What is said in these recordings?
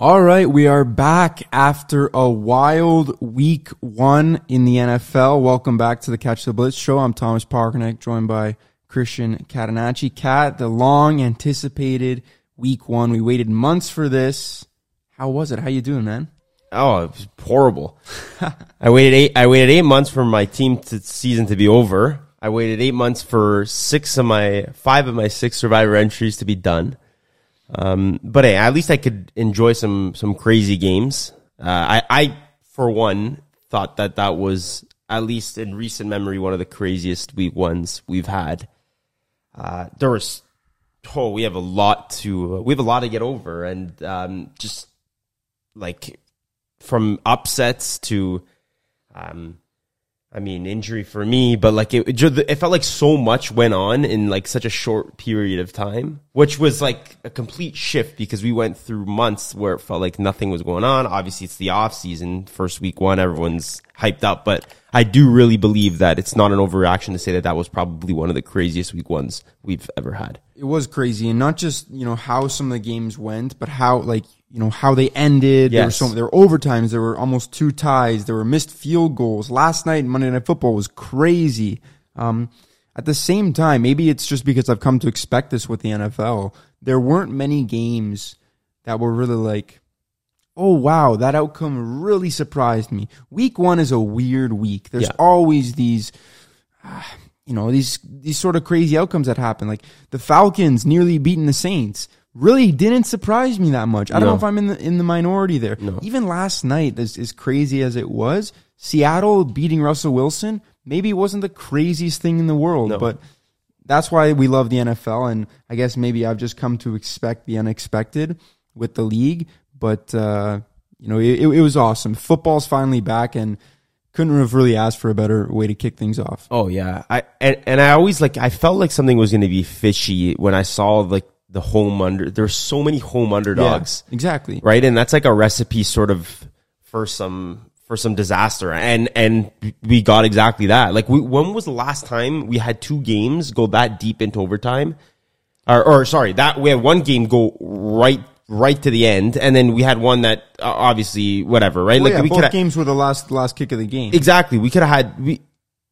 All right, we are back after a wild week one in the NFL. Welcome back to the Catch the Blitz show. I'm Thomas Pocrnic, joined by Christian Catenacci. Cat, the long anticipated week one. We waited months for this. How was it? How you doing, man? Oh, it was horrible. I waited eight. I waited eight months for my team to, season to be over. I waited eight months for six of my five of my six survivor entries to be done. Um, but hey, at least I could enjoy some some crazy games. Uh, I, I for one thought that that was at least in recent memory one of the craziest week ones we've had. Uh, there was oh, we have a lot to we have a lot to get over, and um, just like from upsets to um, I mean, injury for me, but like it, it felt like so much went on in like such a short period of time, which was like a complete shift because we went through months where it felt like nothing was going on. Obviously, it's the off season, first week one, everyone's hyped up, but I do really believe that it's not an overreaction to say that that was probably one of the craziest week ones we've ever had. It was crazy, and not just you know how some of the games went, but how like you know how they ended. Yes. There were some there were overtimes. There were almost two ties. There were missed field goals. Last night Monday Night Football was crazy. Um, at the same time, maybe it's just because I've come to expect this with the NFL. There weren't many games that were really like, oh wow, that outcome really surprised me. Week one is a weird week. There's yeah. always these. Uh, you know these these sort of crazy outcomes that happen like the falcons nearly beating the saints really didn't surprise me that much. I don't no. know if I'm in the in the minority there. No. Even last night, as, as crazy as it was, Seattle beating Russell Wilson maybe it wasn't the craziest thing in the world, no. but that's why we love the NFL. And I guess maybe I've just come to expect the unexpected with the league. But uh, you know, it, it was awesome. Football's finally back, and couldn't have really asked for a better way to kick things off. Oh yeah, I and, and I always like I felt like something was going to be fishy when I saw like the home under. There's so many home underdogs. Yeah, exactly. Right, and that's like a recipe sort of for some for some disaster, and and we got exactly that. Like, we, when was the last time we had two games go that deep into overtime? Or, or sorry, that we had one game go right right to the end, and then we had one that uh, obviously whatever, right? Well, like yeah, we both games were the last last kick of the game. Exactly. We could have had we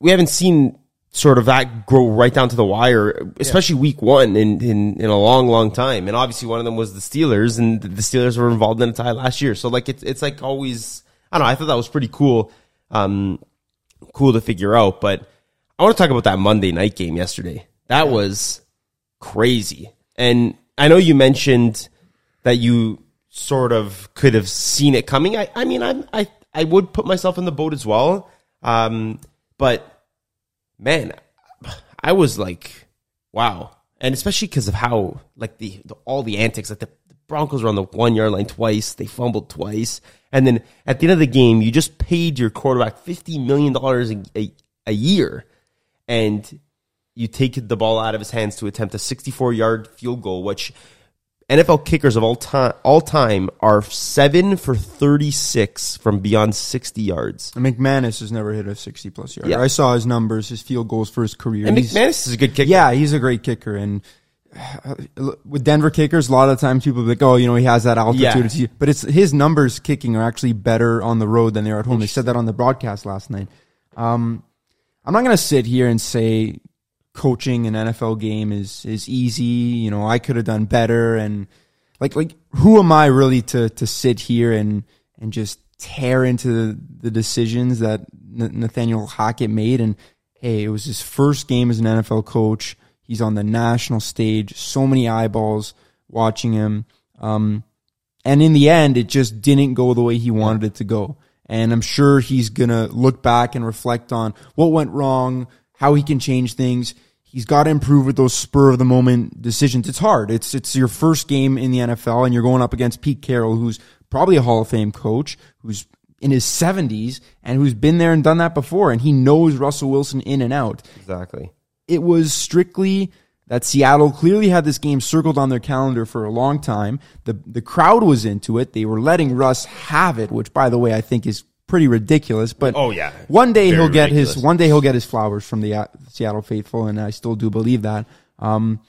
we haven't seen sort of that grow right down to the wire, especially yeah. week one in, in, in a long, long time. And obviously one of them was the Steelers and the Steelers were involved in a tie last year. So like it's, it's like always, I don't know. I thought that was pretty cool. Um, cool to figure out, but I want to talk about that Monday night game yesterday. That yeah. was crazy. And I know you mentioned that you sort of could have seen it coming. I, I mean, I, I, I would put myself in the boat as well. Um, but man, I was like, wow. And especially because of how, like, the, the, all the antics, like the, the Broncos were on the one yard line twice, they fumbled twice. And then at the end of the game, you just paid your quarterback $50 million a, a, a year. And you take the ball out of his hands to attempt a 64 yard field goal, which NFL kickers of all time all time are seven for thirty six from beyond sixty yards. And McManus has never hit a sixty plus yard. Yeah. I saw his numbers, his field goals for his career. And he's, McManus is a good kicker. Yeah, he's a great kicker. And uh, with Denver kickers, a lot of times people like, oh, you know, he has that altitude. Yeah. But it's his numbers kicking are actually better on the road than they are at home. They said that on the broadcast last night. Um, I'm not going to sit here and say coaching an NFL game is is easy. You know, I could have done better, and like like who am I really to to sit here and and just tear into the, the decisions that Nathaniel Hackett made? And hey, it was his first game as an NFL coach. He's on the national stage, so many eyeballs watching him. Um, and in the end, it just didn't go the way he wanted it to go. And I'm sure he's gonna look back and reflect on what went wrong, how he can change things he's got to improve with those spur of the moment decisions. It's hard. It's it's your first game in the NFL, and you're going up against Pete Carroll, who's probably a Hall of Fame coach, who's in his 70s and who's been there and done that before, and he knows Russell Wilson in and out. Exactly. It was strictly that Seattle clearly had this game circled on their calendar for a long time. The the crowd was into it. They were letting Russ have it, which by the way I think is pretty ridiculous. But oh yeah, one day Very he'll get ridiculous. his one day he'll get his flowers from the uh, Seattle faithful, and I still do believe that. Um,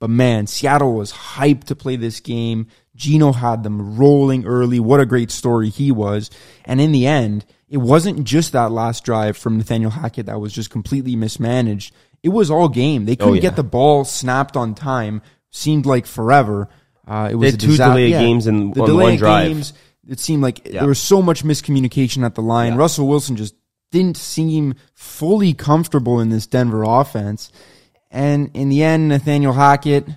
But man, Seattle was hyped to play this game. Geno had them rolling early. What a great story he was. And in the end, it wasn't just that last drive from Nathaniel Hackett that was just completely mismanaged. It was all game. They couldn't oh, yeah. get the ball snapped on time. Seemed like forever. Uh, it was two delay yeah, games in the delay one drive. Games, it seemed like yeah. there was so much miscommunication at the line. Russell Wilson just didn't seem fully comfortable in this Denver offense. And in the end, Nathaniel Hackett,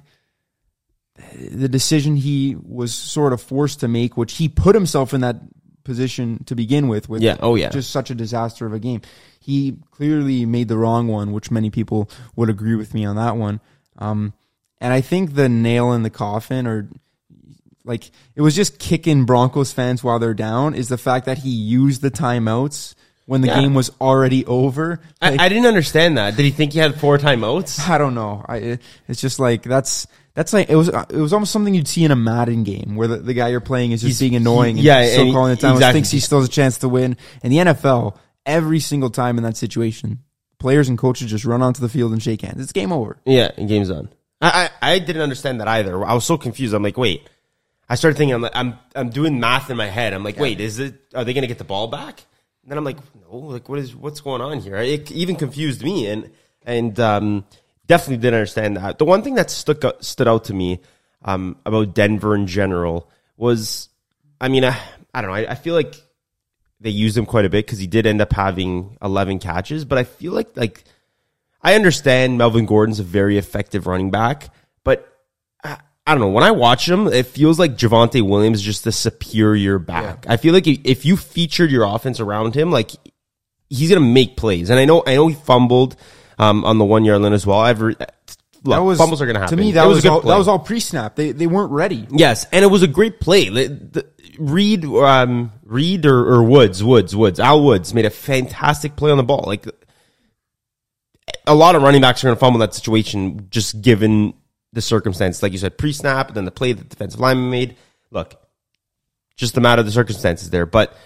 the decision he was sort of forced to make, which he put himself in that position to begin with, with yeah, oh yeah, just such a disaster of a game. He clearly made the wrong one, which many people would agree with me on that one. Um, and I think the nail in the coffin, or like it was just kicking Broncos fans while they're down, is the fact that he used the timeouts when the yeah. game was already over. Like, I, I, didn't understand that. Did he think he had four timeouts? I don't know. I, it's just like that's that's like it was. It was almost something you'd see in a Madden game where the, the guy you're playing is just He's, being annoying. He, and yeah, still calling the time. Exactly. Thinks he still has a chance to win. In the NFL, every single time in that situation, players and coaches just run onto the field and shake hands. It's game over. Yeah, and game's done. I, I, I didn't understand that either. I was so confused. I'm like, wait. I started thinking, I'm like, I'm I'm doing math in my head. I'm like, wait, is it? Are they going to get the ball back? And then I'm like, no, like what is what's going on here? It even confused me, and and um, definitely didn't understand that. The one thing that stuck out, stood out to me um, about Denver in general was, I mean, I, I don't know. I, I feel like they used him quite a bit because he did end up having 11 catches, but I feel like like I understand Melvin Gordon's a very effective running back, I don't know. When I watch him, it feels like Javonte Williams is just a superior back. Yeah. I feel like if you featured your offense around him, like he's gonna make plays. And I know, I know he fumbled um, on the one yard line as well. I've look, that was, fumbles are gonna happen. To me, that was, was all, that was all pre snap. They they weren't ready. Yes, and it was a great play. The, the, Reed, um, Reed or, or Woods, Woods, Woods, Al Woods made a fantastic play on the ball. Like a lot of running backs are gonna fumble that situation, just given the circumstance, like you said, pre snap, and then the play that the defensive lineman made. Look, just the matter of the circumstances there. But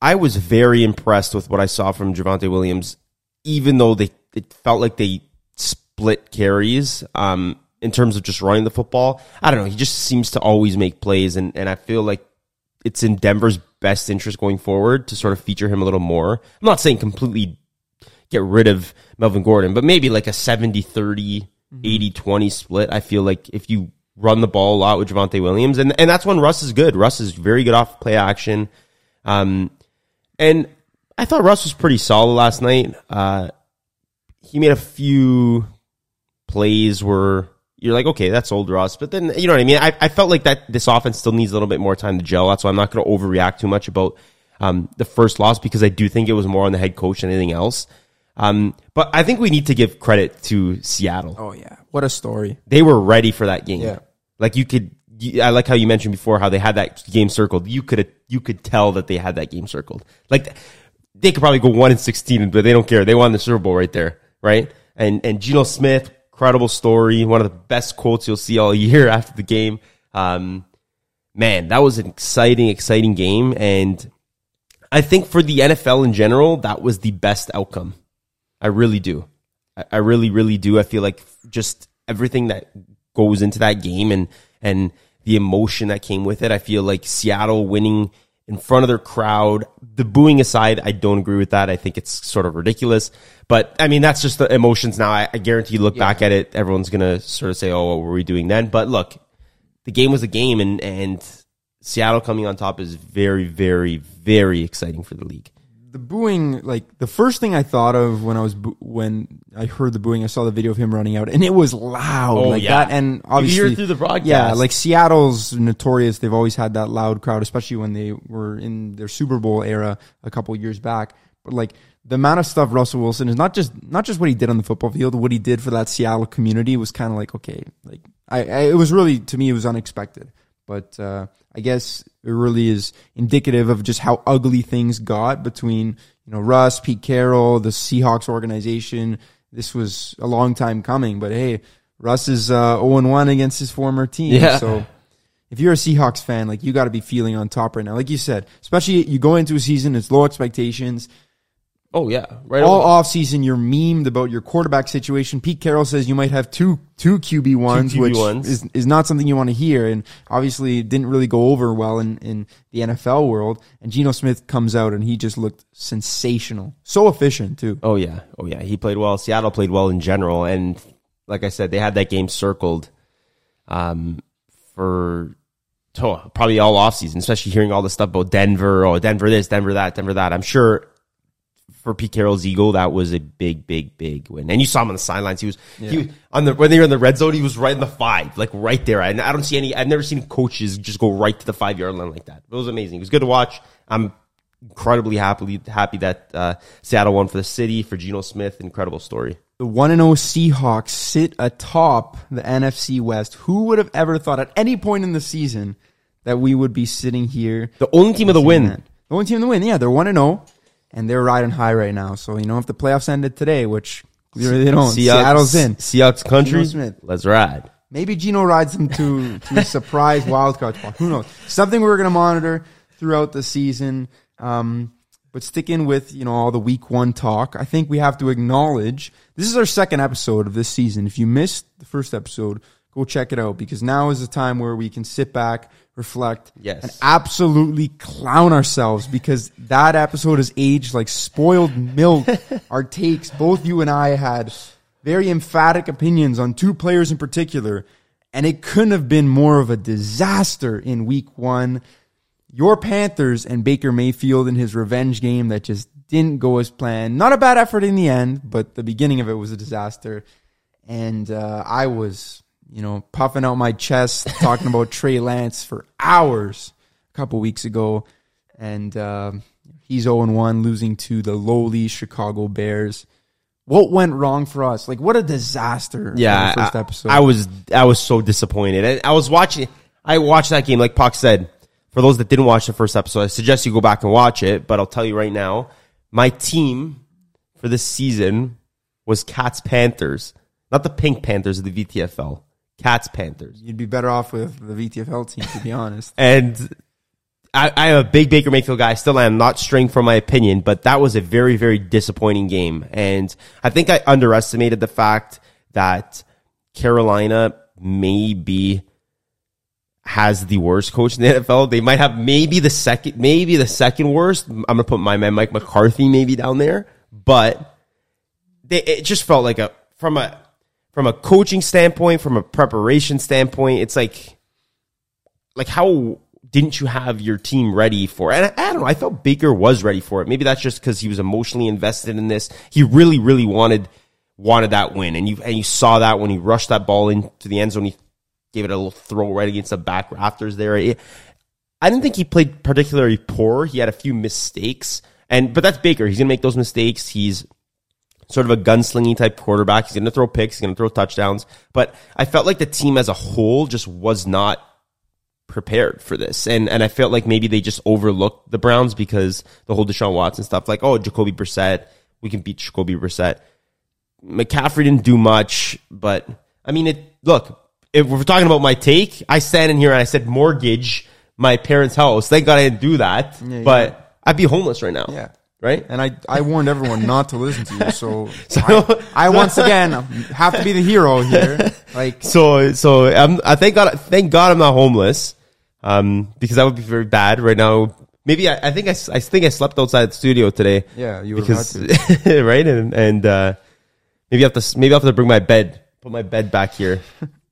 I was very impressed with what I saw from Javonte Williams, even though they it felt like they split carries um, in terms of just running the football. I don't know. He just seems to always make plays, and, and I feel like it's in Denver's best interest going forward to sort of feature him a little more. I'm not saying completely get rid of Melvin Gordon, but maybe like a 70 30 80 20 split. I feel like if you run the ball a lot with Javonte Williams, and, and that's when Russ is good. Russ is very good off play action. Um, and I thought Russ was pretty solid last night. Uh, he made a few plays where you're like, okay, that's old Russ. But then, you know what I mean? I, I felt like that this offense still needs a little bit more time to gel. That's why I'm not going to overreact too much about um, the first loss because I do think it was more on the head coach than anything else. Um, but I think we need to give credit to Seattle. Oh yeah, what a story! They were ready for that game. Yeah, like you could. I like how you mentioned before how they had that game circled. You could you could tell that they had that game circled. Like they could probably go one and sixteen, but they don't care. They won the Super Bowl right there, right? And and Geno Smith, credible story, one of the best quotes you'll see all year after the game. Um, man, that was an exciting, exciting game, and I think for the NFL in general, that was the best outcome I really do. I, I really, really do. I feel like just everything that goes into that game and and the emotion that came with it. I feel like Seattle winning in front of their crowd. The booing aside, I don't agree with that. I think it's sort of ridiculous. But I mean, that's just the emotions now. I, I guarantee you look yeah. back at it, everyone's gonna sort of say, "Oh, what were we doing then?" But look, the game was a game, and and Seattle coming on top is very, very, very exciting for the league the booing, like the first thing I thought of when I was bo- when I heard the booing, I saw the video of him running out, and it was loud oh, like yeah. that. And obviously, you hear through the broadcast. Yeah, like Seattle's notorious. They've always had that loud crowd, especially when they were in their Super Bowl era a couple years back. But like the amount of stuff Russell Wilson is not just not just what he did on the football field, what he did for that Seattle community was kind of like okay, like I, I, it was really to me it was unexpected. But uh, I guess it really is indicative of just how ugly things got between you know Russ, Pete Carroll, the Seahawks organization. This was a long time coming, but hey, Russ is uh, 0 1 against his former team. Yeah. So if you're a Seahawks fan, like you got to be feeling on top right now. Like you said, especially you go into a season, it's low expectations. Oh yeah, right. All off season, you're memed about your quarterback situation. Pete Carroll says you might have two two QB ones, QB which ones. is is not something you want to hear, and obviously it didn't really go over well in in the NFL world. And Geno Smith comes out and he just looked sensational, so efficient too. Oh yeah, oh yeah. He played well. Seattle played well in general, and like I said, they had that game circled, um, for oh, probably all offseason, especially hearing all the stuff about Denver. Oh, Denver this, Denver that, Denver that. I'm sure for Pete Carroll's Eagle, that was a big, big, big win. And you saw him on the sidelines. He was, he was on the when they were in the red zone. He was right in the five, like right there. And I don't see any. I've never seen coaches just go right to the five yard line like that. It was amazing. It was good to watch. I'm incredibly happy happy that uh, Seattle won for the city for Geno Smith. Incredible story. The one and zero Seahawks sit atop the NFC West. Who would have ever thought at any point in the season that we would be sitting here? The only team of the win. that? The only team in the win. Yeah, they're one and zero, and they're riding high right now. So you know, if the playoffs ended today, which they don't, Seattle's in. Seahawks country. Geno Smith. Let's ride. Maybe Geno rides them to, to a surprise wild card spot. Who knows? Something we're going to monitor throughout the season. Um, but sticking with you know all the week one talk, I think we have to acknowledge this is our second episode of this season. If you missed the first episode, go check it out because now is the time where we can sit back, reflect, Yes. and absolutely clown ourselves because that episode has aged like spoiled milk. our takes, both you and I had very emphatic opinions on two players in particular, and it couldn't have been more of a disaster in week one. Your Panthers and Baker Mayfield in his revenge game that just didn't go as planned. Not a bad effort in the end, but the beginning of it was a disaster. And uh, I was, you know, puffing out my chest talking about Trey Lance for hours a couple weeks ago. And uh, he's 0 1, losing to the lowly Chicago Bears. What went wrong for us? Like, what a disaster! Yeah, first I, episode. I was I was so disappointed. And I was watching. I watched that game, like Puck said. For those that didn't watch the first episode, I suggest you go back and watch it. But I'll tell you right now, my team for this season was Cats Panthers, not the Pink Panthers of the VTFL. Cats Panthers. You'd be better off with the VTFL team, to be honest. And I, I am a big Baker Mayfield guy. Still, I am, not straying from my opinion, but that was a very, very disappointing game. And I think I underestimated the fact that Carolina maybe has the worst coach in the NFL. They might have maybe the second, maybe the second worst. I'm gonna put my man Mike McCarthy maybe down there, but they, it just felt like a from a from a coaching standpoint, from a preparation standpoint, it's like like how didn't you have your team ready for it? And I, I don't know. I felt Baker was ready for it. Maybe that's just because he was emotionally invested in this. He really, really wanted wanted that win, and you and you saw that when he rushed that ball into the end zone. He gave it a little throw right against the back rafters there. It- I didn't think he played particularly poor. He had a few mistakes, and but that's Baker. He's gonna make those mistakes. He's sort of a gunslinging type quarterback. He's going to throw picks. He's going to throw touchdowns. But I felt like the team as a whole just was not prepared for this. And and I felt like maybe they just overlooked the Browns because the whole Deshaun Watson stuff, like, oh, Jacoby Brissett, we can beat Jacoby Brissett. McCaffrey didn't do much, but I mean, it. Look, if we're talking about my take, I stand in here and I said mortgage my parents' house. Thank God I didn't do that, Yeah, but yeah. I'd be homeless right now. Yeah. Right. And I, I warned everyone not to listen to you. So, So- I, I once again have to be the hero here. Like, So so I'm, I thank God thank God I'm not homeless, um, because that would be very bad right now. Maybe I, I think I, I think I slept outside the studio today. Yeah, you were because right and and uh, maybe I have to maybe I have to bring my bed, put my bed back here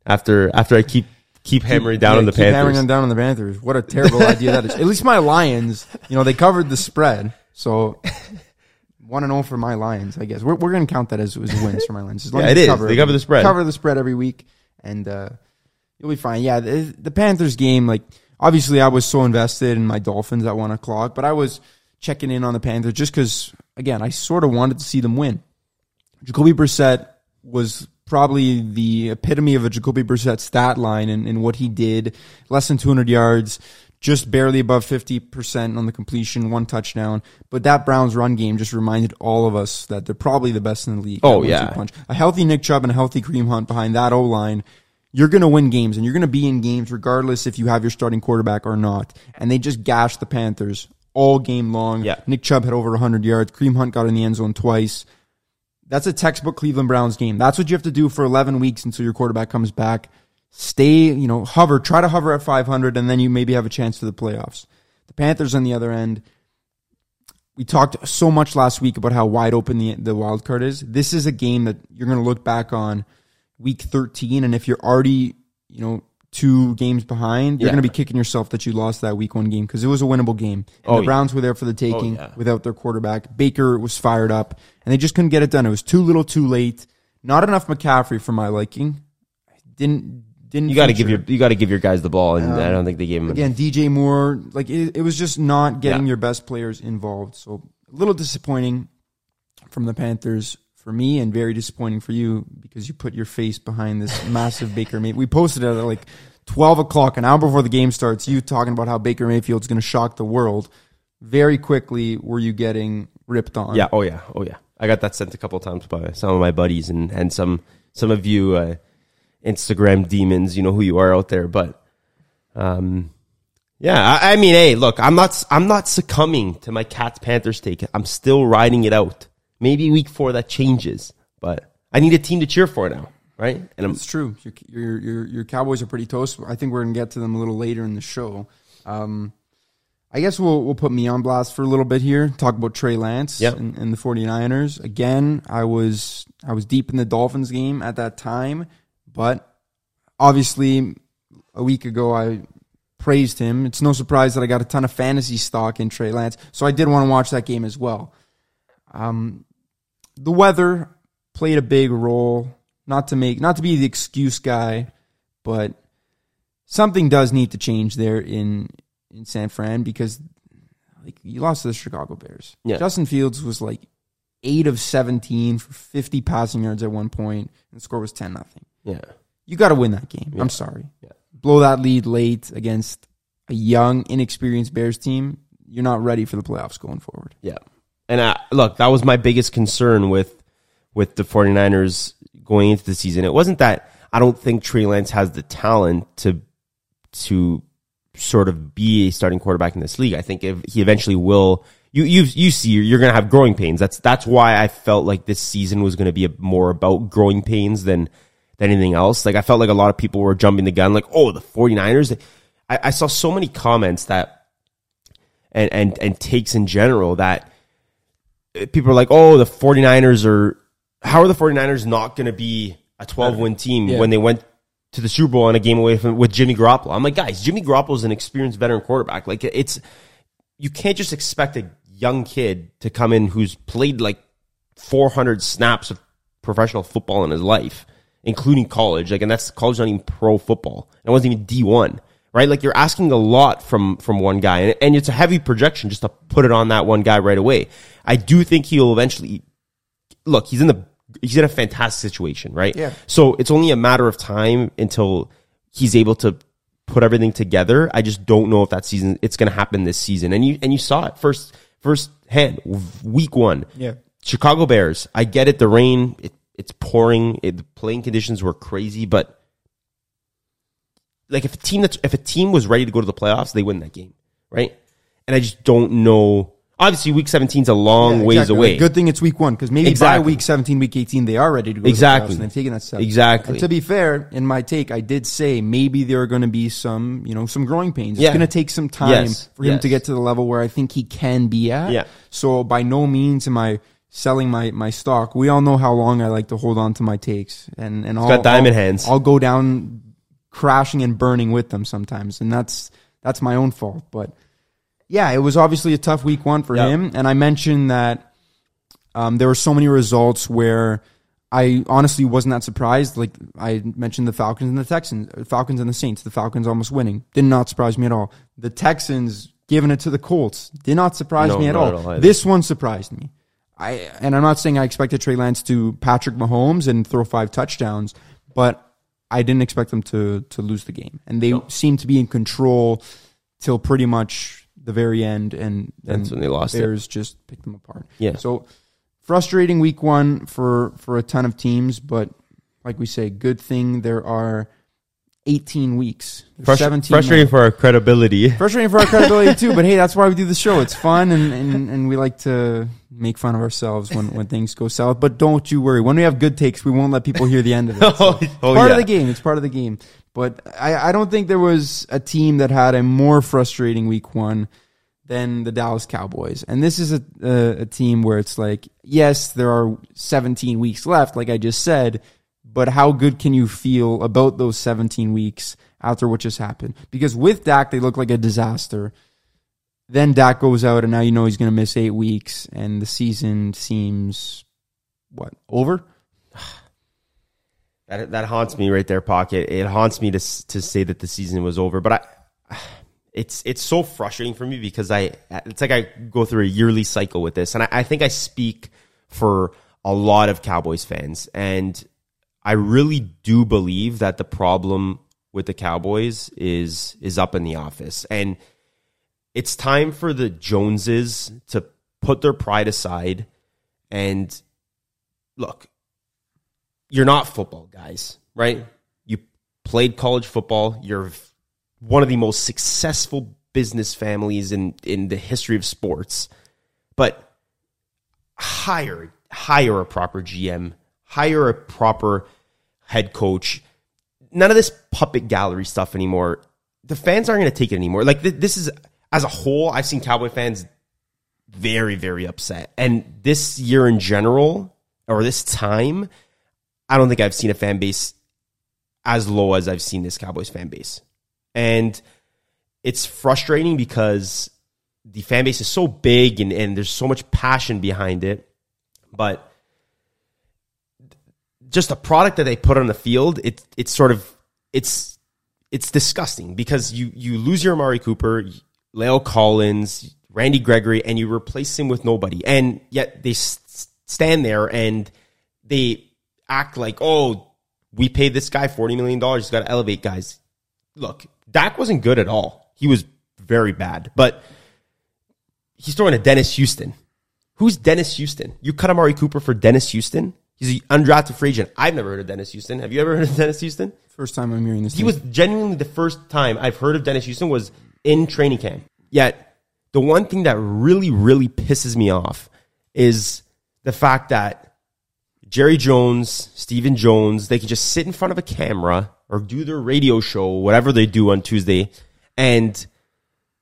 after after I keep keep hammering down yeah, on the keep hammering them down on the Panthers. What a terrible idea that is. At least my Lions, you know, they covered the spread. So, one and zero for my Lions. I guess we're we're gonna count that as, as wins for my Lions. As long Yeah, as it is. Cover, They cover the spread. Cover the spread every week, and uh, you'll be fine. Yeah, the, the Panthers game. Like, obviously, I was so invested in my Dolphins at one o'clock, but I was checking in on the Panthers just because, again, I sort of wanted to see them win. Jacoby Brissett was probably the epitome of a Jacoby Brissett stat line in, in what he did. Less than 200 yards, just barely above 50% on the completion, one touchdown. But that Browns run game just reminded all of us that they're probably the best in the league. Oh, yeah. Punch. A healthy Nick Chubb and a healthy Kareem Hunt behind that O line. You're going to win games and you're going to be in games regardless if you have your starting quarterback or not. And they just gashed the Panthers all game long. Yeah. Nick Chubb had over 100 yards. Kareem Hunt got in the end zone twice. That's a textbook Cleveland Browns game. That's what you have to do for 11 weeks until your quarterback comes back. Stay, you know, hover, try to hover at 500, and then you maybe have a chance to the playoffs. The Panthers on the other end, we talked so much last week about how wide open the, the wild card is. This is a game that you're going to look back on week 13, and if you're already, you know, two games behind, you're Yeah. going to be kicking yourself that you lost that week one game because it was a winnable game. And Oh, the yeah. Browns were there for the oh, taking yeah. without their quarterback. Baker was fired up, and they just couldn't get it done. It was too little, too late. Not enough McCaffrey for my liking. Didn't didn't You got to give your you got to give your guys the ball, and I don't think they gave him. Again, DJ Moore, like it, it was just not getting Yeah. your best players involved. So a little disappointing from the Panthers for me, and very disappointing for you because you put your face behind this massive Baker Mayfield. We posted it at like twelve o'clock, an hour before the game starts. You talking about how Baker Mayfield's going to shock the world. Very quickly, were you getting ripped on? Yeah. Oh yeah. Oh yeah. I got that sent a couple of times by some of my buddies and and some some of you uh, Instagram demons. You know who you are out there, but um, yeah. I, I mean, hey, look, I'm not I'm not succumbing to my Cats Panthers take. I'm still riding it out. Maybe week four that changes, but I need a team to cheer for now, right? And I'm It's true. Your, your your your Cowboys are pretty toast. I think we're gonna get to them a little later in the show. Um, I guess we'll we'll put me on blast for a little bit here. Talk about Trey Lance Yep. and, and the 49ers. Again, I was I was deep in the Dolphins game at that time, but obviously a week ago I praised him. It's no surprise that I got a ton of fantasy stock in Trey Lance, so I did want to watch that game as well. Um, the weather played a big role. Not to make, not to be the excuse guy, but something does need to change there in in San Fran because like you lost to the Chicago Bears. Yeah. Justin Fields was like eight of seventeen for fifty passing yards at one point, and the score was ten nothing. Yeah. You got to win that game. I'm sorry. Yeah. Blow that lead late against a young, inexperienced Bears team. You're not ready for the playoffs going forward. Yeah. And I, look, that was my biggest concern with with the 49ers going into the season. It wasn't that I don't think Trey Lance has the talent to to sort of be a starting quarterback in this league. I think if he eventually will you you you see you're going to have growing pains. That's that's why I felt like this season was going to be a, more about growing pains than than anything else. Like I felt like a lot of people were jumping the gun like, "Oh, the 49ers." I, I saw so many comments that and and and takes in general that people are like, oh, the 49ers are, how are the 49ers not going to be a 12 win team Yeah. when they went to the Super Bowl on a game away from, with Jimmy Garoppolo? I'm like, guys, Jimmy Garoppolo is an experienced veteran quarterback. Like, it's, you can't just expect a young kid to come in who's played like 400 snaps of professional football in his life, including college. Like, and that's college, not even pro football. It wasn't even D1, right? Like, you're asking a lot from, from one guy, and, and it's a heavy projection just to put it on that one guy right away. I do think he'll eventually look. He's in the he's in a fantastic situation, right? Yeah. So it's only a matter of time until he's able to put everything together. I just don't know if that season it's going to happen this season. And you and you saw it first first hand week one. Yeah. Chicago Bears. I get it. The rain. It, it's pouring. It, the playing conditions were crazy, but like if a team that's if a team was ready to go to the playoffs, they win that game, right? And I just don't know. Obviously, week 17 is a long Yeah, ways exactly. away. Like, good thing it's week one because maybe by week 17, week 18, they are ready to go Exactly. to the playoffs and they've taken that step. Exactly. And to be fair, in my take, I did say maybe there are going to be some, you know, some growing pains. It's going to take some time Yes. for him Yes. to get to the level where I think he can be at. Yeah. So by no means am I selling my, my stock. We all know how long I like to hold on to my takes and, and I'll, got diamond I'll- hands. I'll go down crashing and burning with them sometimes. And that's, that's my own fault. But yeah, it was obviously a tough week one for Yeah. him. And I mentioned that um, there were so many results where I honestly wasn't that surprised. Like I mentioned, the Falcons and the Texans, Falcons and the Saints. The Falcons almost winning did not surprise me at all. The Texans giving it to the Colts did not surprise No, me at all. at all either. this one surprised me. I and I'm not saying I expected Trey Lance to Patrick Mahomes and throw five touchdowns, but I didn't expect them to to lose the game, and they seemed to be in control till pretty much the very end, and That's when they lost it. Bears just picked them apart. Yeah. So frustrating week one for for a ton of teams, but like we say, good thing there are 18 weeks. Frust- 17 frustrating for our credibility. Frustrating for our credibility too, but hey, that's why we do the show. It's fun and, and, and we like to make fun of ourselves when, when things go south. But don't you worry. When we have good takes, we won't let people hear the end of it. So oh, oh part yeah. of the game. It's part of the game. But I, I don't think there was a team that had a more frustrating week one than the Dallas Cowboys. And this is a, a, a team where it's like, yes, there are 17 weeks left, like I just said, but how good can you feel about those 17 weeks after what just happened? Because with Dak, they look like a disaster. Then Dak goes out, and now you know he's going to miss eight weeks, and the season seems what over. That that haunts me right there, pocket. It haunts me to to say that the season was over, but I it's it's so frustrating for me because I it's like I go through a yearly cycle with this, and I, I think I speak for a lot of Cowboys fans, and I really do believe that the problem with the Cowboys is is up in the office, and it's time for the Joneses to put their pride aside and look. You're not football guys, right? You played college football. You're one of the most successful business families in in the history of sports. But hire hire a proper GM, hire a proper head coach. None of this puppet gallery stuff anymore. The fans aren't going to take it anymore. Like th- this is as a whole, I've seen Cowboy fans very very upset. And this year in general or this time, I don't think I've seen a fan base as low as I've seen this Cowboys fan base. And it's frustrating because the fan base is so big and, and there's so much passion behind it. But just the product that they put on the field, it, it's sort of it's it's disgusting because you you lose your Amari Cooper, La'el Collins, Randy Gregory, and you replace him with nobody, and yet they stand there and they act like, oh, we paid this guy forty million dollars. He's got to elevate guys. Look, Dak wasn't good at all. He was very bad. But he's throwing a Dennis Houston. Who's Dennis Houston? You cut Amari Cooper for Dennis Houston? He's an undrafted free agent. I've never heard of Dennis Houston. Have you ever heard of Dennis Houston? First time I'm hearing this. He name. was genuinely the first time I've heard of Dennis Houston was in training camp. Yet the one thing that really, really pisses me off is the fact that Jerry Jones, Stephen Jones, they can just sit in front of a camera or do their radio show, whatever they do on Tuesday, and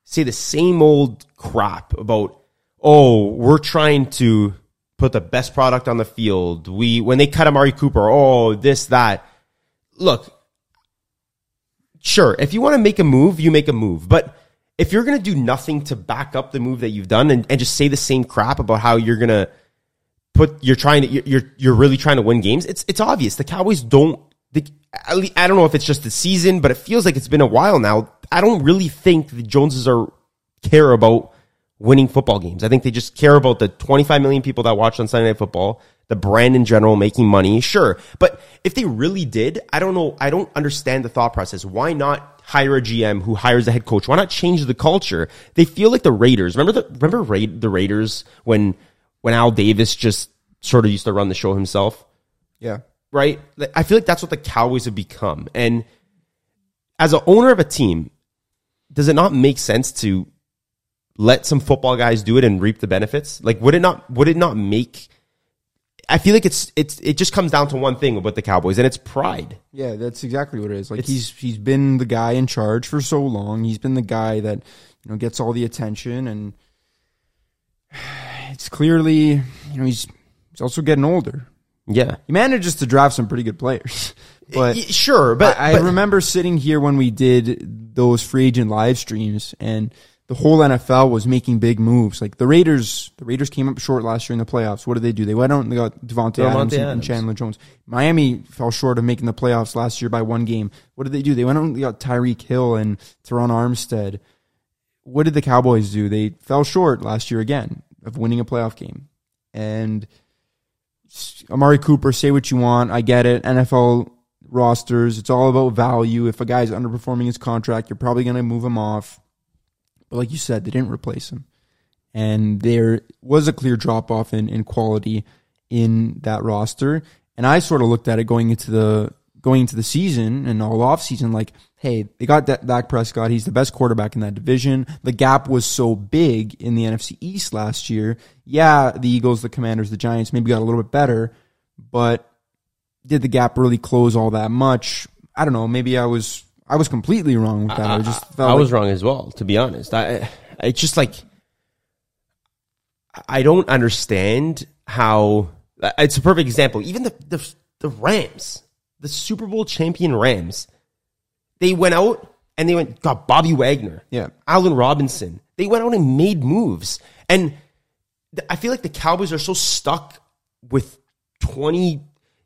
say the same old crap about, oh, we're trying to put the best product on the field. We when they cut Amari Cooper, oh, this, that. Look, sure, if you want to make a move, you make a move. But if you're gonna do nothing to back up the move that you've done and, and just say the same crap about how you're gonna put you're trying to you're you're really trying to win games, it's it's obvious. The Cowboys don't the, I don't know if it's just the season, but it feels like it's been a while now. I don't really think the Joneses are care about winning football games. I think they just care about the 25 million people that watch on Sunday Night Football, the brand in general, making money. Sure. But if they really did, I don't know. I don't understand the thought process. Why not hire a GM who hires a head coach? Why not change the culture? They feel like the Raiders. Remember the, remember Ra- the Raiders when, when Al Davis just sort of used to run the show himself? Yeah right? I feel like that's what the Cowboys have become. And as an owner of a team, does it not make sense to let some football guys do it and reap the benefits? Like, would it not? Would it not make? I feel like it's it's it just comes down to one thing with the Cowboys, and it's pride. Yeah, that's exactly what it is. Like it's, he's he's been the guy in charge for so long. He's been the guy that you know gets all the attention, and it's clearly you know he's he's also getting older. Yeah, he manages to draft some pretty good players. But sure, but I, I but, remember sitting here when we did those free agent live streams, and the whole NFL was making big moves. Like the Raiders, the Raiders came up short last year in the playoffs. What did they do? They went out and they got Davante Adams, Adams, and Chandler Jones. Miami fell short of making the playoffs last year by one game. What did they do? They went out and they got Tyreek Hill and Terron Armstead. What did the Cowboys do? They fell short last year again of winning a playoff game, and Amari Cooper, say what you want. I get it. NFL rosters, it's all about value. If a guy's underperforming his contract, you're probably going to move him off. But like you said, they didn't replace him. And there was a clear drop off in, in quality in that roster. And I sort of looked at it going into the going into the season and all off season, like, hey, they got that Dak Prescott. He's the best quarterback in that division. The gap was so big in the NFC East last year. Yeah, the Eagles, the Commanders, the Giants maybe got a little bit better, but did the gap really close all that much? I don't know. Maybe I was I was completely wrong with that. I, I just felt I was wrong as well. To be honest, I it's just like I don't understand how. It's a perfect example. Even the the, the Rams, the Super Bowl champion Rams, they went out and they went got Bobby Wagner, yeah, Allen Robinson. They went out and made moves, and I feel like the Cowboys are so stuck with twenty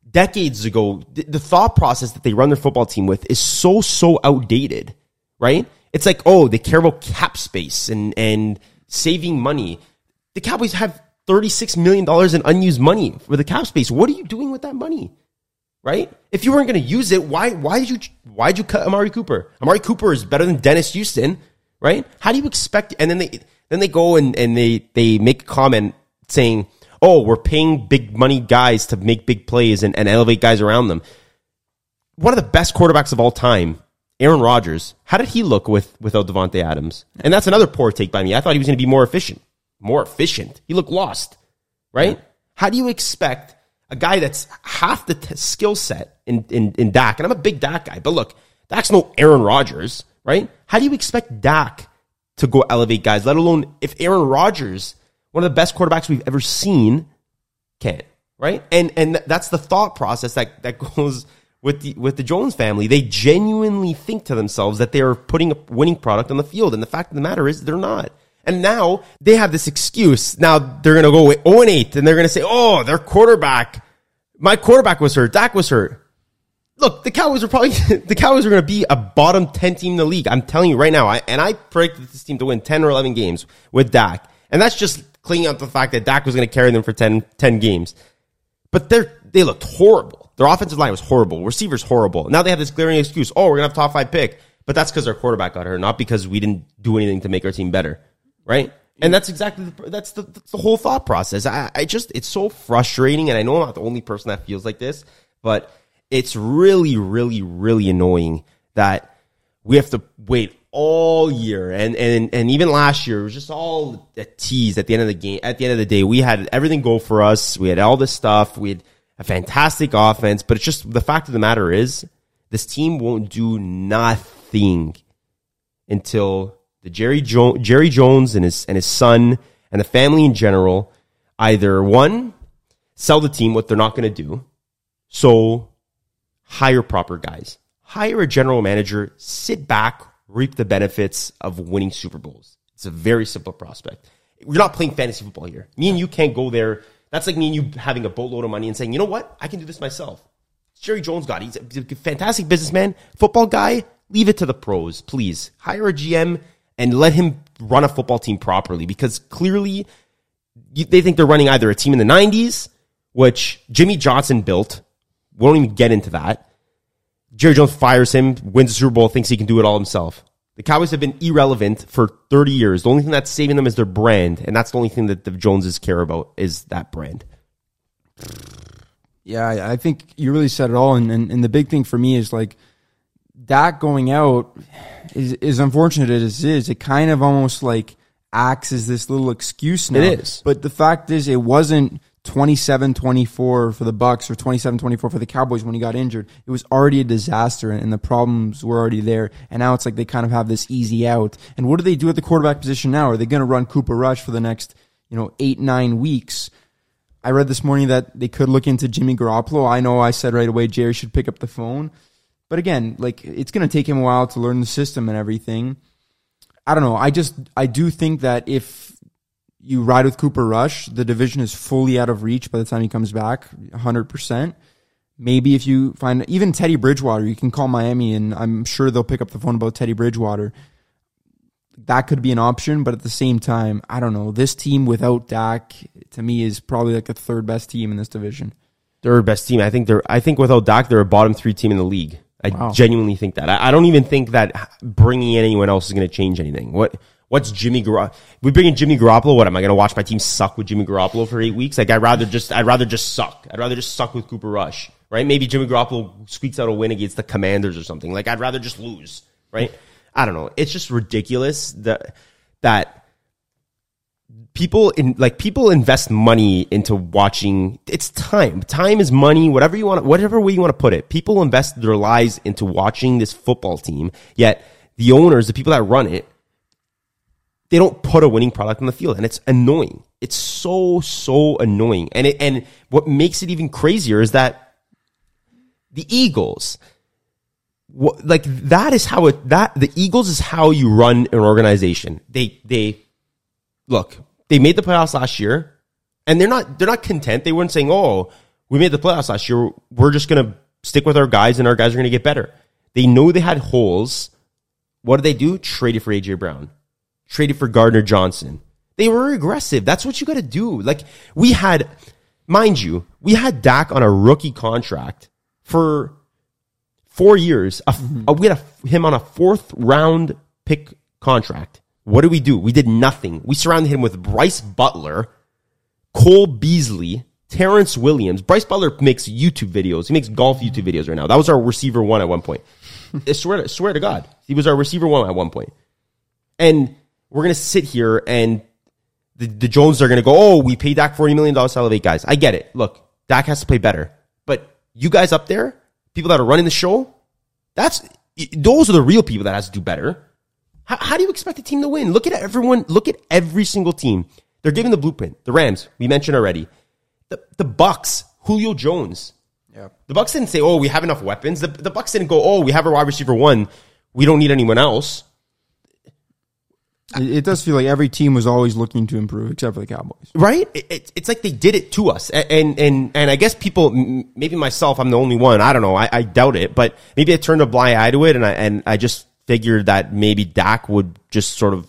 decades ago. The, the thought process that they run their football team with is so so outdated, right? It's like oh, they care about cap space and and saving money. The Cowboys have thirty six million dollars in unused money for the cap space. What are you doing with that money? right? If you weren't going to use it, why why did you why did you cut Amari Cooper? Amari Cooper is better than Dennis Houston, right? How do you expect? And then they then they go and and they they make a comment saying, "Oh, we're paying big money guys to make big plays and, and elevate guys around them." One of the best quarterbacks of all time, Aaron Rodgers. How did he look with without Davante Adams? And that's another poor take by me. I thought he was going to be more efficient. More efficient. He looked lost, right? Yeah. How do you expect a guy that's half the t- skill set in, in, in Dak. And I'm a big Dak guy, but look, Dak's no Aaron Rodgers, right? How do you expect Dak to go elevate guys, let alone if Aaron Rodgers, one of the best quarterbacks we've ever seen, can't, right? And, and that's the thought process that, that goes with the, with the Jones family. They genuinely think to themselves that they are putting a winning product on the field. And the fact of the matter is they're not. And now they have this excuse. Now they're going to go 0 and 8 and they're going to say, oh, their quarterback, my quarterback was hurt. Dak was hurt. Look, the Cowboys are probably, the Cowboys are going to be a bottom 10 team in the league. I'm telling you right now. I, and I predicted this team to win 10 or 11 games with Dak. And that's just clinging up to the fact that Dak was going to carry them for 10, 10 games. But they're, they looked horrible. Their offensive line was horrible. Receivers horrible. Now they have this glaring excuse. Oh, we're going to have top five pick. But that's because our quarterback got hurt, not because we didn't do anything to make our team better right? And that's exactly the, that's the, that's the whole thought process. I, I just it's so frustrating, and I know I'm not the only person that feels like this, but it's really, really, really annoying that we have to wait all year and and and even last year it was just all a tease at the end of the game. At the end of the day, we had everything go for us. We had all this stuff. We had a fantastic offense, but it's just the fact of the matter is this team won't do nothing until the Jerry, jo- Jerry Jones and his, and his son and the family in general either one, sell the team, what they're not going to do. So hire proper guys, hire a general manager, sit back, reap the benefits of winning Super Bowls. It's a very simple prospect. We're not playing fantasy football here. Me and you can't go there. That's like me and you having a boatload of money and saying, you know what? I can do this myself. Jerry Jones got it. He's a fantastic businessman, football guy. Leave it to the pros, please. Hire a GM and let him run a football team properly because clearly they think they're running either a team in the 90s, which Jimmy Johnson built. We won't even get into that. Jerry Jones fires him, wins the Super Bowl, thinks he can do it all himself. The Cowboys have been irrelevant for 30 years. The only thing that's saving them is their brand, and that's the only thing that the Joneses care about is that brand. Yeah, I think you really said it all. And, and, and the big thing for me is like Dak going out is as unfortunate as it is, it kind of almost like acts as this little excuse now. It is. But the fact is it wasn't 27-24 for the Bucks or 27-24 for the Cowboys when he got injured. It was already a disaster and the problems were already there. And now it's like they kind of have this easy out. And what do they do at the quarterback position now? Are they going to run Cooper Rush for the next, you know, eight, nine weeks? I read this morning that they could look into Jimmy Garoppolo. I know I said right away Jerry should pick up the phone. But again, like it's going to take him a while to learn the system and everything. I don't know. I just I do think that if you ride with Cooper Rush, the division is fully out of reach by the time he comes back, 100%. Maybe if you find even Teddy Bridgewater, you can call Miami and I'm sure they'll pick up the phone about Teddy Bridgewater. That could be an option, but at the same time, I don't know. This team without Dak to me is probably like the third best team in this division. Third best team. I think they're I think without Dak, they're a bottom 3 team in the league. I wow. genuinely think that. I, I, don't even think that bringing in anyone else is going to change anything. What What's Jimmy Garoppolo? We bring in Jimmy Garoppolo. What am I going to watch my team suck with Jimmy Garoppolo for eight weeks? Like I'd rather just I'd rather just suck. I'd rather just suck with Cooper Rush, right? Maybe Jimmy Garoppolo squeaks out a win against the Commanders or something. Like I'd rather just lose, right? I don't know. It's just ridiculous that that people in like people invest money into watching it's time time is money whatever you want whatever way you want to put it people invest their lives into watching this football team yet the owners the people that run it they don't put a winning product on the field and it's annoying it's so so annoying and it and what makes it even crazier is that the eagles what, like that is how it that the eagles is how you run an organization they they look they made the playoffs last year, and they're not they're not content. They weren't saying, "Oh, we made the playoffs last year. We're just gonna stick with our guys, and our guys are gonna get better." They know they had holes. What did they do? Traded for AJ Brown, traded for Gardner Johnson. They were aggressive. That's what you got to do. Like we had, mind you, we had Dak on a rookie contract for four years. A, mm-hmm. a, we had a, him on a fourth round pick contract. What did we do? We did nothing. We surrounded him with Brice Butler, Cole Beasley, Terrance Williams. Brice Butler makes YouTube videos. He makes golf YouTube videos right now. That was our receiver one at one point. I swear, to, swear to God, he was our receiver one at one point. And we're gonna sit here and the, the Jones are gonna go, oh, we paid Dak forty million dollars to elevate guys. I get it. Look, Dak has to play better, but you guys up there, people that are running the show, that's those are the real people that has to do better. How, how do you expect a team to win? Look at everyone. Look at every single team. They're giving the blueprint. The Rams, we mentioned already. The the Bucs, Julio Jones. Yeah. The Bucs didn't say, "Oh, we have enough weapons." The the Bucs didn't go, "Oh, we have a wide receiver one. We don't need anyone else." It, does feel like every team was always looking to improve, except for the Cowboys. Right? It, it, it's like they did it to us, and and and I guess people, maybe myself, I'm the only one. I don't know. I, I doubt it, but maybe I turned a blind eye to it, and I and I just figured that maybe Dak would just sort of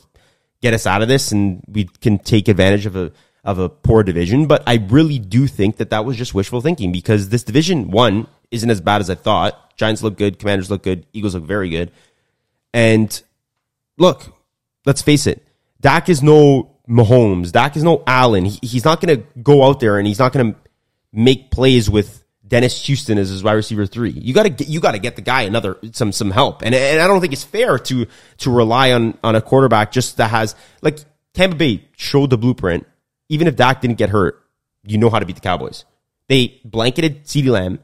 get us out of this and we can take advantage of a of a poor division. But I really do think that that was just wishful thinking because this division one isn't as bad as I thought. Giants look good, Commanders look good, Eagles look very good, and look, let's face it, Dak is no Mahomes, Dak is no Allen. He, he's not going to go out there and he's not going to make plays with Dennis Houston as his wide receiver three. You gotta get, you gotta get the guy another, some, some help. And, and I don't think it's fair to, to rely on, on a quarterback just that has, like, Tampa Bay showed the blueprint. Even if Dak didn't get hurt, you know how to beat the Cowboys. They blanketed CeeDee Lamb,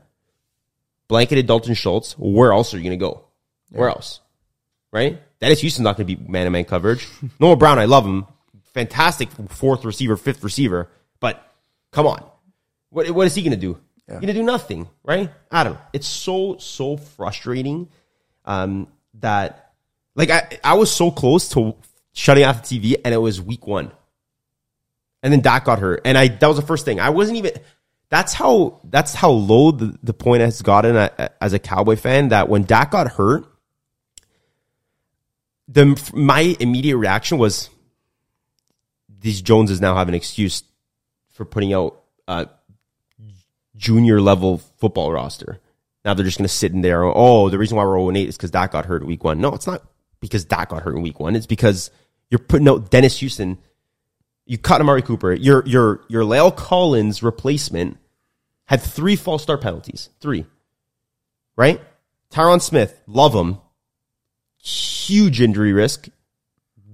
blanketed Dalton Schultz. Where else are you gonna go? Where else? Right? Dennis Houston's not gonna be man to man coverage. Noah Brown, I love him. Fantastic fourth receiver, fifth receiver. But come on. What, what is he gonna do? Yeah. You're gonna do nothing, right? I don't know. It's so so frustrating um, that like I I was so close to shutting off the TV, and it was week one, and then Dak got hurt, and I that was the first thing. I wasn't even. That's how that's how low the, the point has gotten as a Cowboy fan. That when Dak got hurt, the my immediate reaction was, these Joneses now have an excuse for putting out a junior level football roster. Now they're just going to sit in there. Oh, the reason why we're 0 8 is because Dak got hurt in week one. No, it's not because Dak got hurt in week one. It's because you're putting out Dennis Houston. You cut Amari Cooper. Your, your, your La'el Collins replacement had three false start penalties. Three. Right? Tyron Smith, love him. Huge injury risk.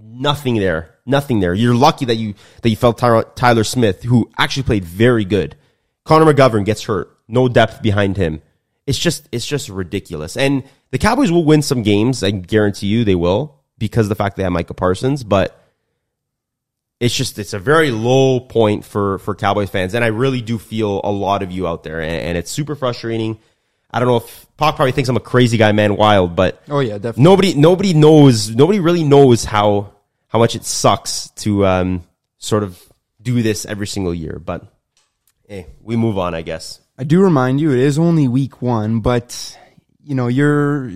Nothing there. Nothing there. You're lucky that you, that you felt Tyler Smith, who actually played very good. Connor McGovern gets hurt. No depth behind him. It's just it's just ridiculous. And the Cowboys will win some games. I guarantee you they will because the fact they have Micah Parsons. But it's just it's a very low point for for Cowboys fans, and I really do feel a lot of you out there, and, and it's super frustrating. I don't know if Pac probably thinks I'm a crazy guy, man, wild, but oh yeah, definitely. Nobody nobody knows nobody really knows how how much it sucks to um, sort of do this every single year, but hey, we move on, I guess. I do remind you, it is only week one, but you know, you're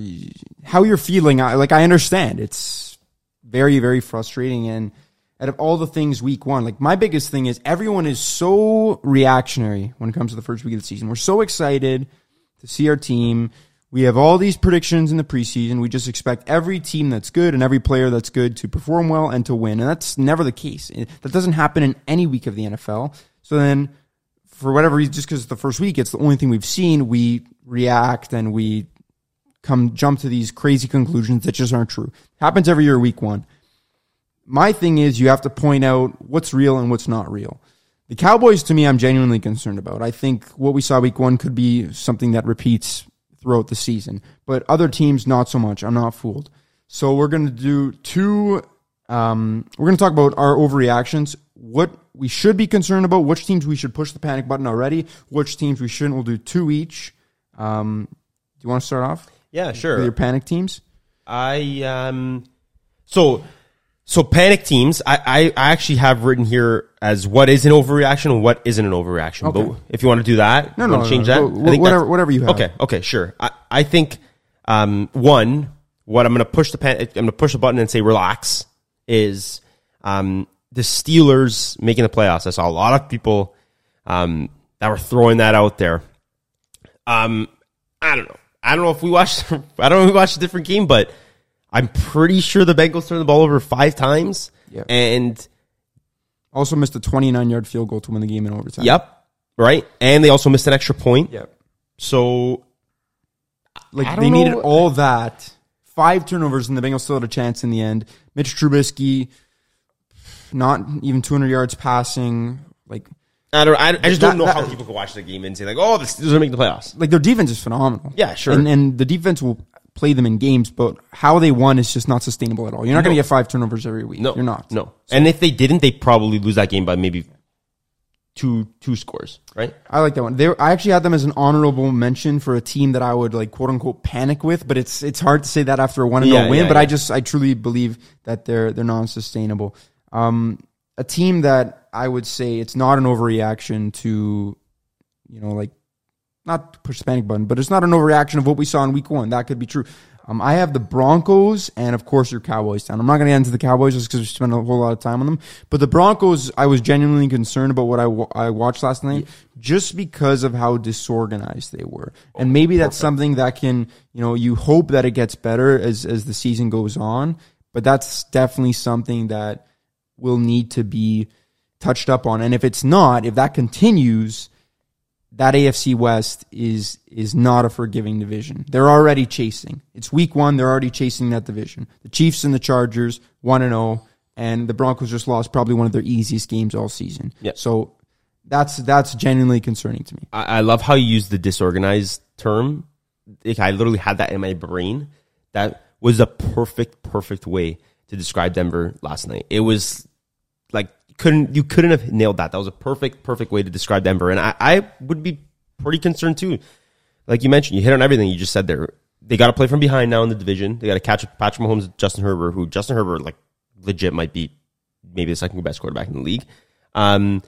how you're feeling. I, like I understand, it's very, very frustrating. And out of all the things week one, like my biggest thing is everyone is so reactionary when it comes to the first week of the season. We're so excited to see our team. We have all these predictions in the preseason. We just expect every team that's good and every player that's good to perform well and to win. And that's never the case. That doesn't happen in any week of the NFL. So then for whatever reason, just because it's the first week, it's the only thing we've seen. We react and we come jump to these crazy conclusions that just aren't true. Happens every year, week one. My thing is, you have to point out what's real and what's not real. The Cowboys, to me, I'm genuinely concerned about. I think what we saw week one could be something that repeats throughout the season, but other teams, not so much. I'm not fooled. So we're going to do two. Um, we're going to talk about our overreactions, what we should be concerned about, which teams we should push the panic button already, which teams we shouldn't. We'll do two each. Um, do you want to start off? Yeah, sure. With your panic teams. I um, so so panic teams. I, I, I actually have written here as what is an overreaction and what isn't an overreaction. Okay. But if you want to do that, No, you no, change no, that. no. I think Whatever- whatever you have. Okay, okay, sure. I, I think um, one, what I'm going to push the pan, I'm going to push the button and say relax is um, the Steelers making the playoffs. I saw a lot of people um, that were throwing that out there. Um, I don't know. I don't know if we watched. I don't know if we watched a different game, but I'm pretty sure the Bengals turned the ball over five times. Yeah. And Also missed a 29 yard field goal to win the game in overtime. yep, right. And they also missed an extra point. Yep. So Like they don't needed all that. Five turnovers and the Bengals still had a chance in the end. Mitch Trubisky, not even 200 yards passing. Like, I don't. I, I just That- don't know that- how people can watch the game and say like, "Oh, Steelers are make the playoffs." like their defense is phenomenal. Yeah, sure. And, and the defense will play them in games, but how they won is just not sustainable at all. You're not going to get five turnovers every week. No, you're not. No. And if they didn't, they probably lose that game by maybe two two scores. Right. I like that one. They, I actually had them as an honorable mention for a team that I would like quote unquote panic with, but it's it's hard to say that after a one and Yeah, win. yeah, but yeah. I just I truly believe that they're they're non sustainable. Um, a team that I would say it's not an overreaction to, you know, like not push the panic button, but it's not an overreaction of what we saw in week one. That could be true. Um, I have the Broncos and of course your Cowboys down. I'm not going to get into the Cowboys just because we spent a whole lot of time on them. But the Broncos, I was genuinely concerned about what I, I watched last night just because of how disorganized they were. And maybe that's something that can, you know, you hope that it gets better as, as the season goes on. But that's definitely something that will need to be touched up on. And if it's not, if that continues, that AFC West is is not a forgiving division. They're already chasing. It's week one. They're already chasing that division. The Chiefs and the Chargers one and zero, and the Broncos just lost probably one of their easiest games all season. Yeah. So that's that's genuinely concerning to me. I, I love how you use the disorganized term. Like, I literally had that in my brain. That was a perfect, perfect way to describe Denver last night. It was like couldn't you couldn't have nailed that. That was a perfect, perfect way to describe Denver. And I, I would be pretty concerned too. Like you mentioned, you hit on everything you just said there. They got to play from behind now in the division. They got to catch up Patrick Mahomes, Justin Herbert, who Justin Herbert like legit might be maybe the second best quarterback in the league. Um,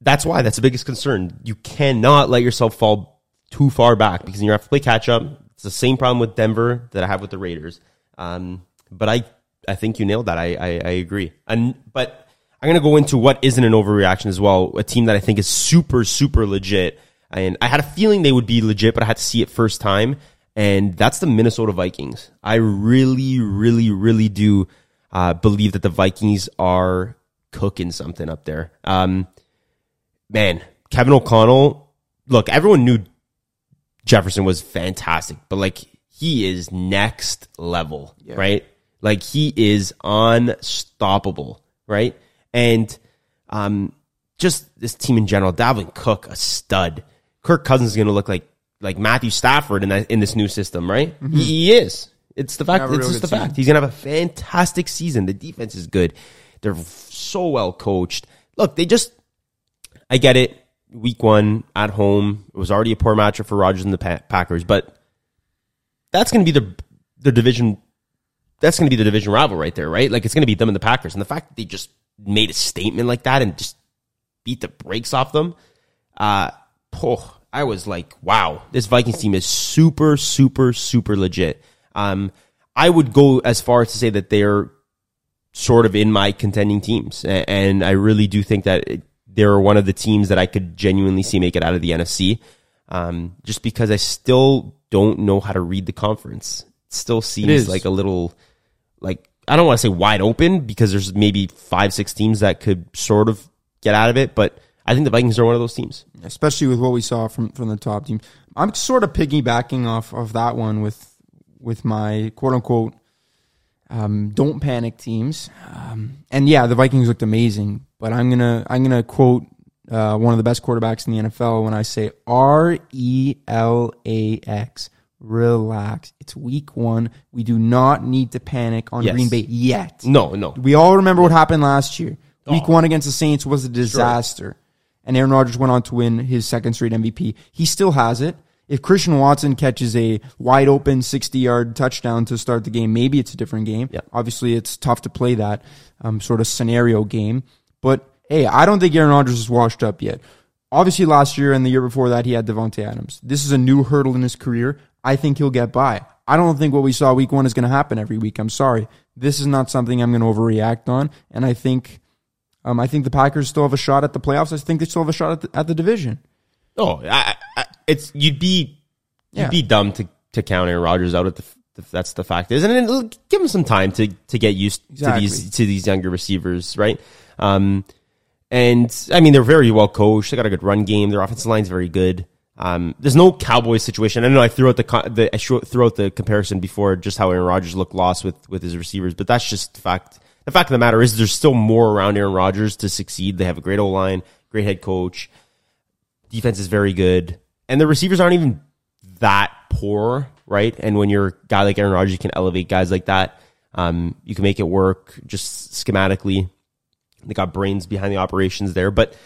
that's why that's the biggest concern. You cannot let yourself fall too far back because you have to play catch up. It's the same problem with Denver that I have with the Raiders. Um, but I, I think you nailed that. I, I, I agree. And but I'm gonna go into what isn't an overreaction as well. A team that I think is super, super legit. And I had a feeling they would be legit, but I had to see it first time. And that's the Minnesota Vikings. I really, really, really do uh, believe that the Vikings are cooking something up there. Um, man, Kevin O'Connell. Look, everyone knew Jefferson was fantastic, but like he is next level, right? Like he is unstoppable, right? And um, just this team in general, Dalvin Cook, a stud. Kirk Cousins is going to look like like Matthew Stafford in that, in this new system, right? He, he is. It's the fact. It's just the fact. He's going to have a fantastic season. The defense is good. They're so well coached. Look, they just. I get it. Week one at home, it was already a poor matchup for Rodgers and the Packers, but that's going to be the the division. That's going to be the division rival right there, right? Like it's going to be them and the Packers, and the fact that they just made a statement like that and just beat the brakes off them, uh, oh, I was like, wow, this Vikings team is super, super, super legit. Um, I would go as far as to say that they're sort of in my contending teams, and I really do think that they're one of the teams that I could genuinely see make it out of the NFC. Um, just because I still don't know how to read the conference. It still seems is. like a little, like I don't want to say wide open because there's maybe five, six teams that could sort of get out of it, but I think the Vikings are one of those teams, especially with what we saw from from the top team. I'm sort of piggybacking off of that one with with my quote unquote um, don't panic teams. Um, and yeah, the Vikings looked amazing, but I'm gonna I'm gonna quote uh, one of the best quarterbacks in the NFL when I say R E L A X. Relax. It's week one. We do not need to panic on yes. Green Bay yet. No, no. We all remember what happened last year. Week oh. one against the Saints was a disaster. Sure. And Aaron Rodgers went on to win his second straight MVP. He still has it. If Christian Watson catches a wide open 60 yard touchdown to start the game, maybe it's a different game. Obviously, it's tough to play that um, sort of scenario game. But hey, I don't think Aaron Rodgers is washed up yet. Obviously, last year and the year before that, he had Davante Adams. This is a new hurdle in his career. I think he'll get by. I don't think what we saw week one is going to happen every week. I'm sorry. This is not something I'm going to overreact on. And I think, um, I think the Packers still have a shot at the playoffs. I think they still have a shot at the, at the division. Oh, I, I, it's you'd be you'd yeah. be dumb to to count Aaron Rodgers out at the that's the fact is, and give him some time to to get used exactly. to these to these younger receivers, right? Um, and I mean they're very well coached. They got a good run game. Their offensive line's very good. Um, there's no Cowboys situation. I know I threw out the, the I threw out the comparison before, just how Aaron Rodgers looked lost with with his receivers, but that's just fact. The fact of the matter is, there's still more around Aaron Rodgers to succeed. They have a great O line, great head coach. Defense is very good, and the receivers aren't even that poor, right? And when you're a guy like Aaron Rodgers, you can elevate guys like that. Um, you can make it work just schematically. They got brains behind the operations there, but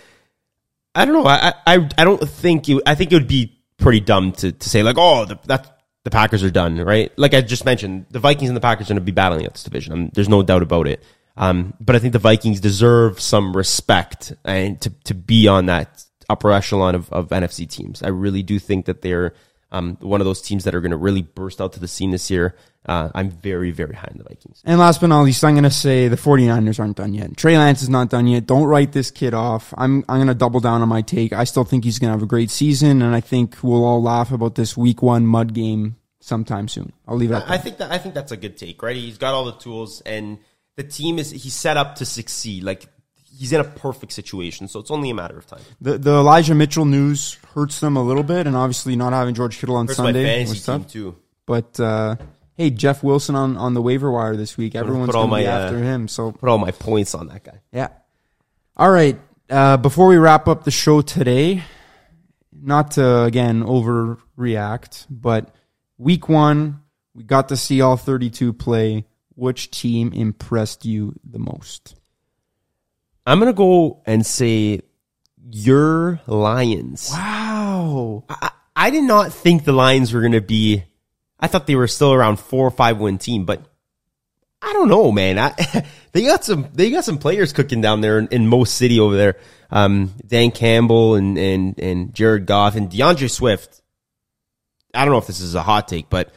I don't know. I I, I don't think you. I think it would be pretty dumb to, to say like, oh, the, that the Packers are done, right? Like I just mentioned, the Vikings and the Packers are going to be battling at this division. Um, there's no doubt about it. Um, but I think the Vikings deserve some respect and to to be on that upper echelon of, of NFC teams. I really do think that they're um, one of those teams that are going to really burst out to the scene this year. Uh, I'm very, very high in the Vikings. And last but not least, I'm going to say the 49ers aren't done yet. Trey Lance is not done yet. Don't write this kid off. I'm, I'm going to double down on my take. I still think he's going to have a great season, and I think we'll all laugh about this week one mud game sometime soon. I'll leave it at that. I think that, I think that's a good take, right? He's got all the tools, and the team is, he's set up to succeed. Like, he's in a perfect situation, so it's only a matter of time. The the Elijah Mitchell news hurts them a little bit, and obviously not having George Kittle on hurts Sunday my fantasy team too. But uh, hey, Jeff Wilson on, on the waiver wire this week. Everyone's going to be uh, after him. So put all my points on that guy. Yeah. All right. Uh, before we wrap up the show today, not to again overreact, but week one we got to see all 32 play. Which team impressed you the most? I'm gonna go and say your Lions. Wow. I, I did not think the Lions were gonna be. I thought they were still around four or five win team, but I don't know, man. I, they got some they got some players cooking down there in, in Mo City over there. Um, Dan Campbell and and and Jared Goff and D'Andre Swift. I don't know if this is a hot take, but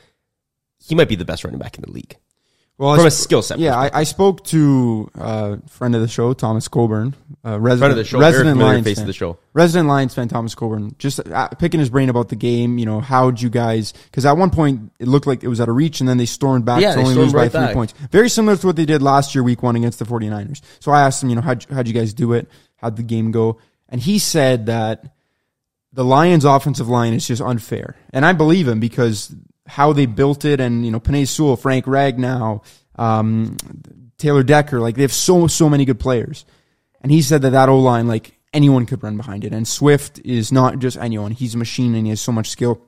he might be the best running back in the league. Well, from a skill set. Yeah, I, I, spoke to a uh, friend of the show, Thomas Coburn, uh, resident, friend of the show, resident Lions face fan. of the show, resident Lions fan, Thomas Coburn, just uh, picking his brain about the game. You know, how'd you guys? Because at one point it looked like it was out of reach, and then they stormed back yeah, to only lose right by three back. points. Very similar to what they did last year, Week One against the 49ers. So I asked him, you know, how'd, how'd you guys do it? How'd the game go? And he said that the Lions' offensive line is just unfair, and I believe him because how they built it, and you know, Penei Sewell, Frank Ragnow um, Taylor Decker. Like they have so so many good players, and he said that that O line like anyone could run behind it. And Swift is not just anyone; he's a machine and he has so much skill.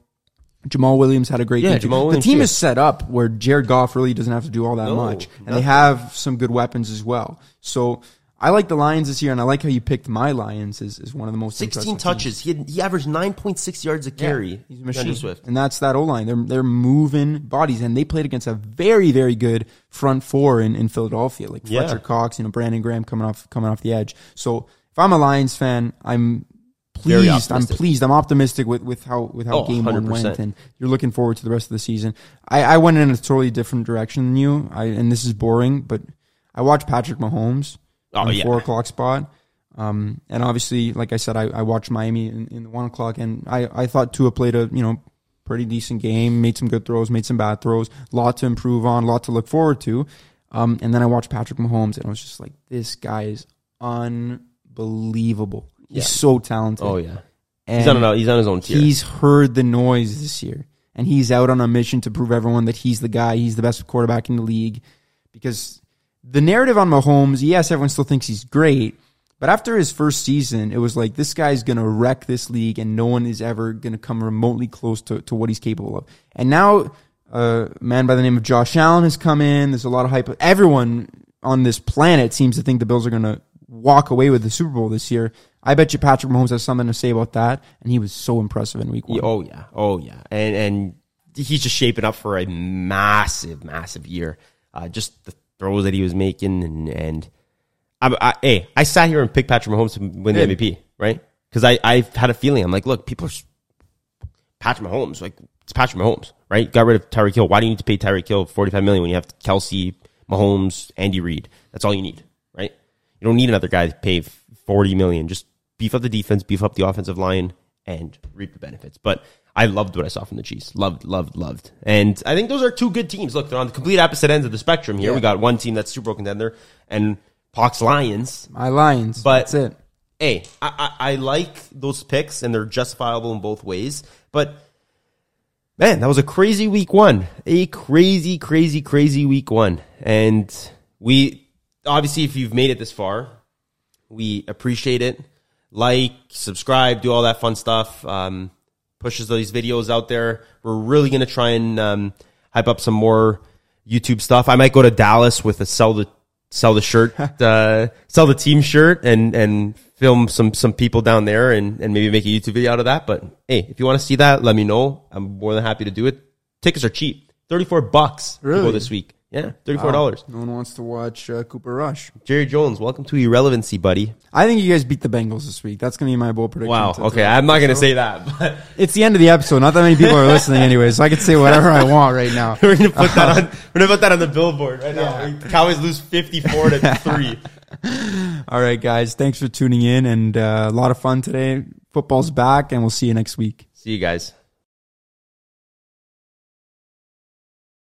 Jamaal Williams had a great yeah, Jamaal The team is set up where Jared Goff really doesn't have to do all that no, much, and nothing. they have some good weapons as well. So I like the Lions this year, and I like how you picked my Lions as, as one of the most. Sixteen touches. He had, he averaged nine point six yards a carry. Yeah, he's a machine. Swift. and that's that O line. They're they're moving bodies, and they played against a very very good front four in, in Philadelphia, like yeah. Fletcher Cox, you know Brandon Graham coming off coming off the edge. So if I'm a Lions fan, I'm pleased. I'm pleased. I'm optimistic with, with how with how oh, game 100%. one went, and you're looking forward to the rest of the season. I, I went in a totally different direction than you. I and this is boring, but I watched Patrick Mahomes oh, yeah. four o'clock spot. Um, and obviously, like I said, I, I watched Miami in, in, the one o'clock, and I, I thought Tua played a you know pretty decent game, made some good throws, made some bad throws, lot to improve on, lot to look forward to. Um, and then I watched Patrick Mahomes, and I was just like, this guy is unbelievable. He's so talented. Oh yeah, and he's on a, he's on his own tier. he's heard the noise this year, and he's out on a mission to prove everyone that he's the guy. He's the best quarterback in the league. Because the narrative on Mahomes, yes, everyone still thinks he's great, but after his first season, it was like this guy's gonna wreck this league, and no one is ever gonna come remotely close to, to what he's capable of. And now, a man by the name of Josh Allen has come in. There's a lot of hype. Everyone on this planet seems to think the Bills are gonna walk away with the Super Bowl this year. I bet you Patrick Mahomes has something to say about that, and he was so impressive in Week One. Oh yeah, oh yeah, and and he's just shaping up for a massive, massive year. Uh, just the throws that he was making, and and I, I, hey, I sat here and picked Patrick Mahomes to win the MVP, right? Because I I had a feeling I'm like, look, people are Patrick Mahomes, like it's Patrick Mahomes, right? Got rid of Tyreek Hill. Why do you need to pay Tyreek Hill 45 million when you have Kelce, Mahomes, Andy Reid? That's all you need, right? You don't need another guy to pay 40 million. Just beef up the defense, beef up the offensive line, and reap the benefits. But I loved what I saw from the Chiefs. Loved, loved, loved. And I think those are two good teams. Look, they're on the complete opposite ends of the spectrum here. Yeah. We got one team that's Super Bowl contender and Pox Lions. My Lions, But- that's it. Hey, I, I, I like those picks and they're justifiable in both ways. But man, that was a crazy week one. A crazy, crazy, crazy week one. And we obviously, if you've made it this far, we appreciate it. Like, subscribe, do all that fun stuff. Um, pushes these videos out there. We're really gonna try and um, hype up some more YouTube stuff. I might go to Dallas with a sell the sell the shirt, uh, sell the team shirt, and and film some some people down there, and and maybe make a YouTube video out of that. But hey, if you want to see that, let me know. I'm more than happy to do it. Tickets are cheap, thirty four bucks to go Really? this week. Yeah, thirty four dollars. No one wants to watch uh, Cooper Rush. Jerry Jones, welcome to irrelevancy, buddy. I think you guys beat the Bengals this week. That's going to be my bold prediction. Wow. to- Okay, I'm not gonna say that, but It's the end of the episode. Not that many people are listening anyway, so I can say whatever I want right now. we're gonna put that on. We're gonna put that on the billboard right now. Cowboys lose 54 to three. All right, guys. Thanks for tuning in and uh, a lot of fun today. Football's back, and we'll see you next week. See you guys.